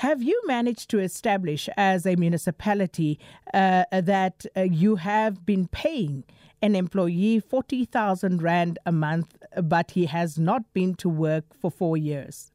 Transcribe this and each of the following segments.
Have you managed to establish as a municipality uh, that uh, you have been paying an employee 40,000 Rand a month, but he has not been to work for four years?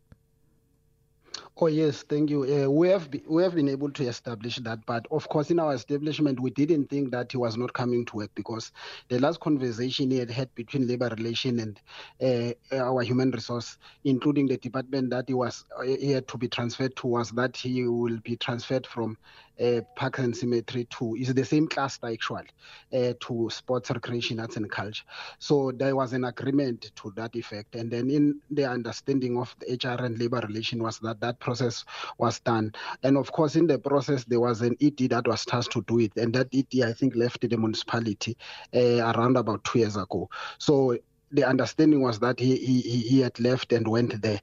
Oh yes, thank you. Uh, we have be, we have been able to establish that, but of course, in our establishment, we didn't think that he was not coming to work because the last conversation he had had between labor relation and uh, our human resource, including the department that he was uh, he had to be transferred to, was that he will be transferred from uh, Park and Cemetery to is the same cluster actually uh, to sports, recreation, arts and culture. So there was an agreement to that effect, and then in the understanding of the HR and labor relation was that that process was done, and of course in the process there was an ED that was tasked to do it, and that ED I think left the municipality uh, around about two years ago. So the understanding was that he, he, he had left and went there,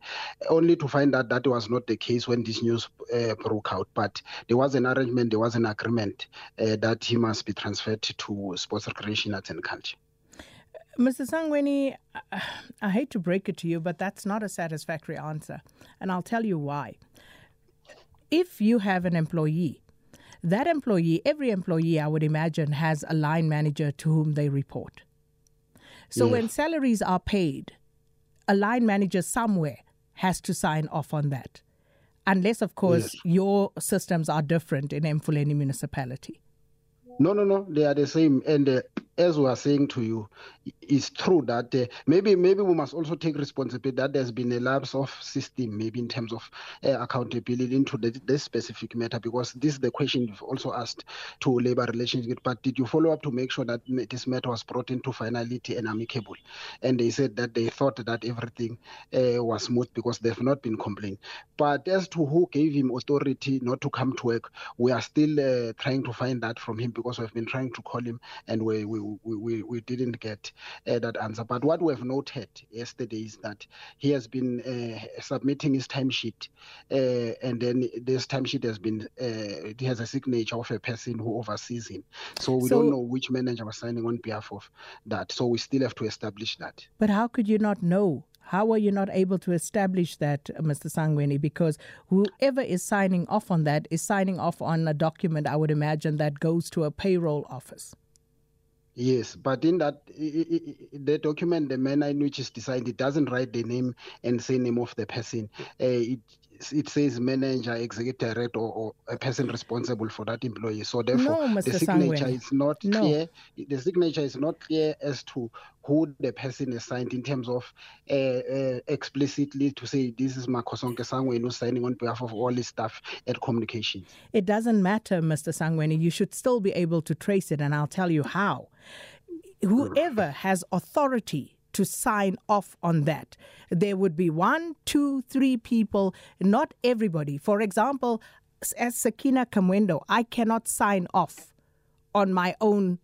only to find out that was not the case when this news uh, broke out. But there was an arrangement, there was an agreement uh, that he must be transferred to sports recreation arts and culture. Mr. Sangweni, I hate to break it to you, but that's not a satisfactory answer. And I'll tell you why. If you have an employee, that employee, every employee, I would imagine, has a line manager to whom they report. So when salaries are paid, a line manager somewhere has to sign off on that. Unless, of course, yes. your systems are different in Emfuleni municipality. No, no, no, they are the same. And uh, as we are saying to you, it's true that uh, maybe maybe we must also take responsibility that there's been a lapse of system, maybe in terms of uh, accountability into the, this specific matter, because this is the question you've also asked to labor relations. But did you follow up to make sure that this matter was brought into finality and amicable? And they said that they thought that everything uh, was smooth because they've not been complained. But as to who gave him authority not to come to work, we are still uh, trying to find that from him because we've been trying to call him and we, we we, we, we didn't get uh, that answer. But what we have noted yesterday is that he has been uh, submitting his timesheet, uh, and then this timesheet has been uh, it has a signature of a person who oversees him. So we so, don't know which manager was signing on behalf of that. So we still have to establish that. But how could you not know? How are you not able to establish that, Mr. Sangweni? Because whoever is signing off on that is signing off on a document, I would imagine, that goes to a payroll office. Yes, but in that the document, the manner in which it's designed, it doesn't write the name and say name of the person. Uh, it it says manager, executive director, or, or, a person responsible for that employee. So therefore, no, the signature is not no. clear. The signature is not clear as to who the person is signed in terms of uh, uh, explicitly to say this is Makhosonke Sangweni who is signing on behalf of all his staff at communications. It doesn't matter, Mr. Sangweni. You should still be able to trace it, and I'll tell you how. Whoever has authority to sign off on that. There would be one, two, three people, not everybody. For example, as Sakina Kamwendo, I cannot sign off on my own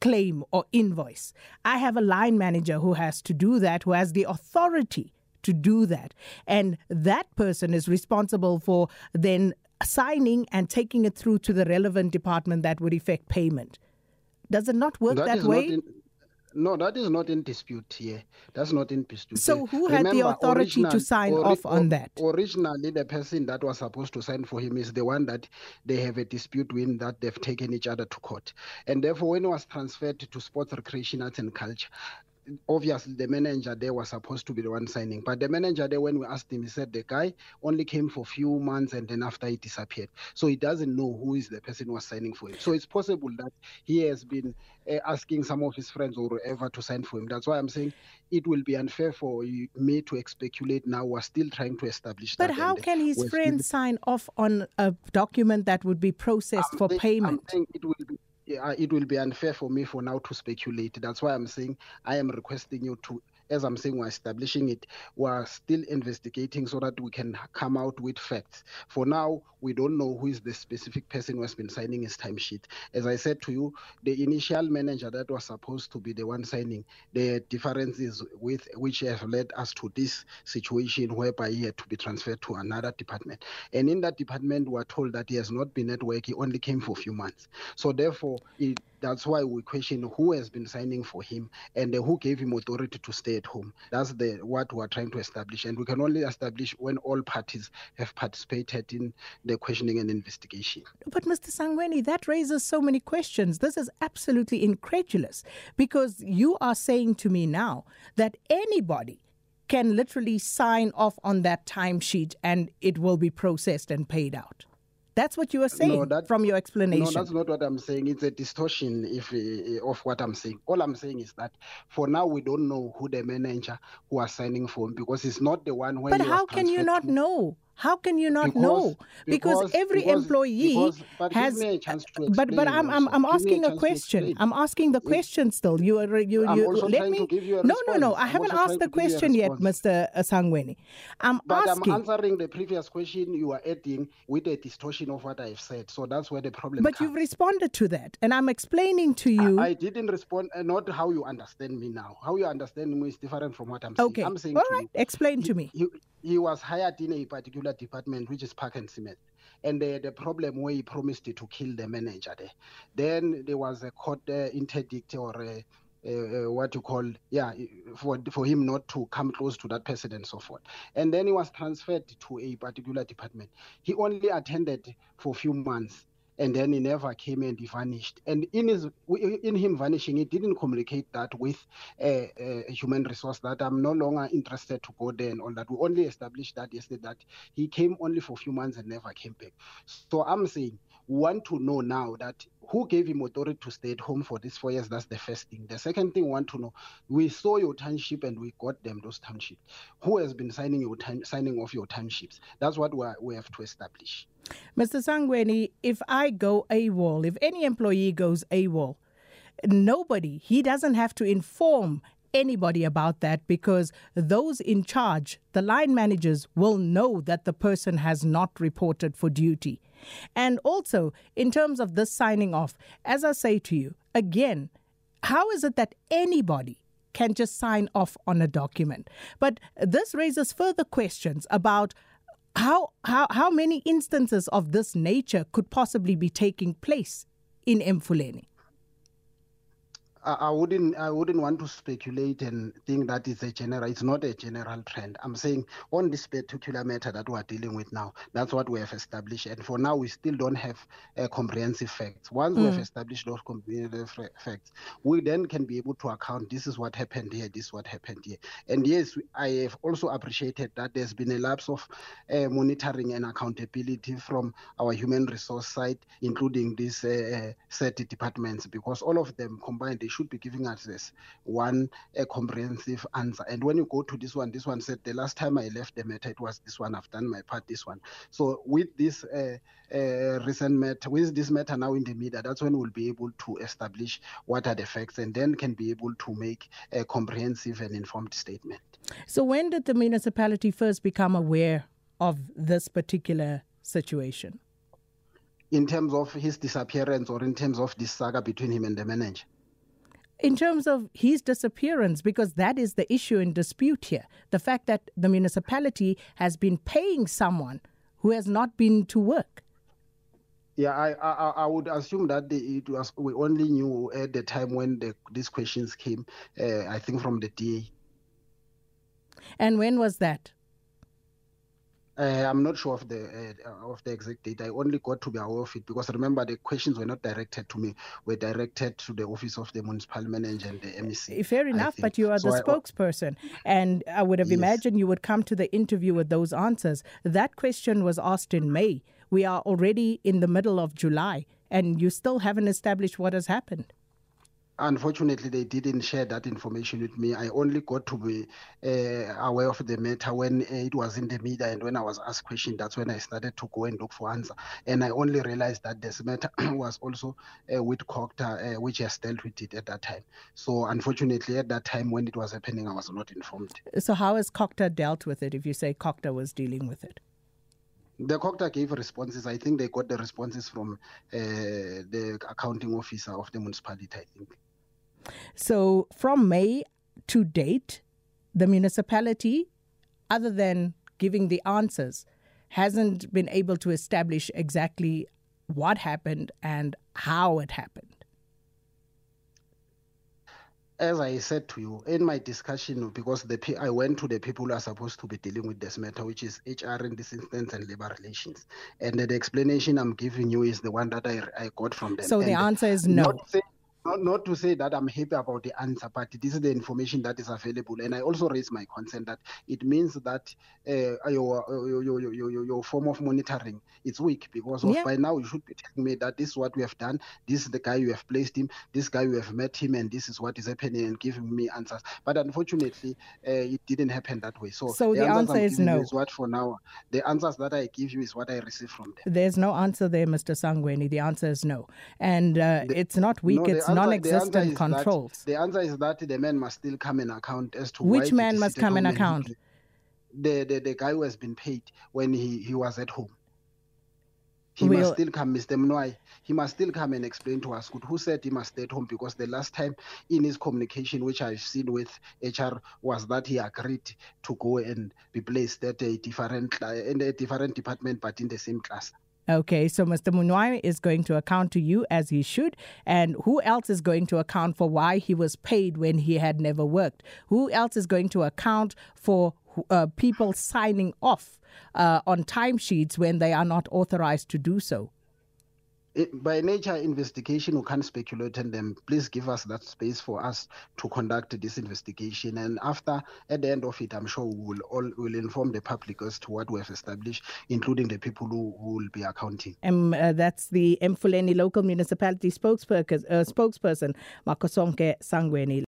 claim or invoice. I have a line manager who has to do that, who has the authority to do that. And that person is responsible for then signing and taking it through to the relevant department that would effect payment. Does it not work that, that way? In, no, that is not in dispute here. That's not in dispute. So, who had Remember, the authority to sign ori- off on that? Originally, the person that was supposed to sign for him is the one that they have a dispute with, that they've taken each other to court. And therefore, when he was transferred to sports, recreation, arts, and culture, obviously the manager there was supposed to be the one signing but the manager there when we asked him he said the guy only came for a few months and then after he disappeared. So he doesn't know who is the person who was signing for him. So it's possible that he has been uh, asking some of his friends or whoever to sign for him. That's why i'm saying it will be unfair for you, me to speculate now. We're still trying to establish but that how can his friends still... sign off on a document that would be processed I'm for think, payment? it will be Uh, it will be unfair for me for now to speculate. That's why I'm saying I am requesting you to as I'm saying, we're establishing it. We're still investigating so that we can come out with facts. For now, we don't know who is the specific person who has been signing his timesheet. As I said to you, the initial manager that was supposed to be the one signing, the differences with which have led us to this situation whereby he had to be transferred to another department. And in that department, we are told that he has not been at work. He only came for a few months. So therefore, it That's why we question who has been signing for him and who gave him authority to stay at home. That's the what we are trying to establish, and we can only establish when all parties have participated in the questioning and investigation. But Mr. Sangweni, that raises so many questions. This is absolutely incredulous because you are saying to me now that anybody can literally sign off on that timesheet and it will be processed and paid out. That's what you are saying no, that, from your explanation. No, that's not what I'm saying. It's a distortion if, uh, of what I'm saying. All I'm saying is that for now we don't know who the manager who are signing for him because it's not the one where. But how can you not know? How can you not because, know? Because, because every because, employee but has. but but I'm I'm, I'm asking a, a question. I'm asking the question still. You are you you let me. no no no. I I'm haven't asked the question yet, Mr. Sangweni. I'm but asking. I'm answering the previous question you are adding with a distortion of what I've said. So that's where the problem. But comes. you've responded to that, and I'm explaining to you. I, I didn't respond. Uh, not how you understand me now. How you understand me is different from what I'm saying. Okay. I'm saying. All right. You, Explain to me. You, he was hired in a particular department, which is Park and Cement. And the, the problem where he promised to kill the manager there. Then there was a court uh, interdict or a, uh, what you call yeah for for him not to come close to that person and so forth and then he was transferred to a particular department he only attended for a few months and then he never came and he vanished. And in his in him vanishing, he didn't communicate that with a, a, human resource that I'm no longer interested to go there and all that. We only established that yesterday that he came only for a few months and never came back. So I'm saying want to know now that who gave him authority to stay at home for these four years? That's the first thing. The second thing, we want to know, we saw your timeship and we got them those timeships. Who has been signing your time, signing off your timeships? That's what we have to establish. Mr. Sangweni, if I go AWOL, if any employee goes AWOL, nobody, he doesn't have to inform anybody about that because those in charge, the line managers, will know that the person has not reported for duty. And also, in terms of this signing off, as I say to you, again, how is it that anybody can just sign off on a document? But this raises further questions about how, how, how many instances of this nature could possibly be taking place in Emfuleni? I wouldn't I wouldn't want to speculate and think that it's a general it's not a general trend. I'm saying on this particular matter that we're dealing with now, that's what we have established. And for now we still don't have uh, comprehensive facts. Once mm. we have hmm. established those comprehensive facts, we then can be able to account this is what happened here, this is what happened here. And yes, I have also appreciated that there's been a lapse of uh, monitoring and accountability from our human resource side, including these uh, set departments, because all of them combined they should be giving us this one a comprehensive answer. And when you go to this one, this one said the last time I left the matter, it was this one. I've done my part. This one. So with this uh, uh, recent matter, with this matter now in the media, that's when we'll be able to establish what are the facts, and then can be able to make a comprehensive and informed statement. So when did the municipality first become aware of this particular situation? In terms of his disappearance or in terms of this saga between him and the manager? In terms of his disappearance, because that is the issue in dispute here. The fact that the municipality has been paying someone who has not been to work. Yeah, I, I, I would assume that the, it was we only knew at the time when the, these questions came. Uh, I think from the DA. And when was that? Uh, I'm not sure of the uh, of the exact date. I only got to be aware of it because remember the questions were not directed to me; were directed to the office of the municipal manager and the MEC. Eh, fair enough, but you are so the I, spokesperson, and I would have yes. imagined you would come to the interview with those answers. That question was asked in May. We are already in the middle of July, and you still haven't established what has happened unfortunately they didn't share that information with me. I only got to be uh, aware of the matter when uh, it was in the media and when i was asked questions that's when i started to go and look for answer. And i only realized that this matter was also uh, with COGTA uh, which has dealt with it at that time. So unfortunately at that time when it was happening i was not informed. So how has COGTA dealt with it if you say COGTA was dealing with it? The COGTA gave responses. I think they got the responses from uh, the accounting officer of the municipality, I think. So from May to date, the municipality, other than giving the answers, hasn't been able to establish exactly what happened and how it happened. as I said to you in my discussion, because the I went to the people who are supposed to be dealing with this matter, which is HR in this instance and labor relations, and the explanation I'm giving you is the one that I, I got from them. So and the answer is no. Not, say, not, not to say that I'm happy about the answer, but this is the information that is available. And I also raise my concern that it means that uh, your, your, your, your, your form of monitoring is weak because Yeah. by now you should be telling me that this is what we have done, this is the guy you have placed him, this guy you have met him, and this is what is happening, and giving me answers. But unfortunately, uh, it didn't happen that way. So, So the answers answer is no. Is what for now? The answers that I give you is what I receive from them. There's no answer there, Mr. Sangweni. The answer is no. And uh, The- it's not weak, No, it's the non answer existent is that- the answer is that the man must still come and account as to Which man must come and home and he account? The, the the guy who has been paid when he, he was at home. He We'll- must still come, Mr. Mnoy. He must still come and explain to us who said he must stay at home because the last time in his communication, which I've seen with HR, was that he agreed to go and be placed at a different cla- in a different department but in the same class. Okay, so Mr. Munwai is going to account to you as he should. And who else is going to account for why he was paid when he had never worked? Who else is going to account for uh, people signing off uh, on timesheets when they are not authorized to do so? It, by nature investigation we can't speculate on them please give us that space for us to conduct this investigation and after at the end of it i'm sure we will all will inform the public as to what we have established including the people who, who will be accounting Um, uh, that's the Emfuleni local municipality spokesperson, uh, spokesperson Makhosonke Sangweni.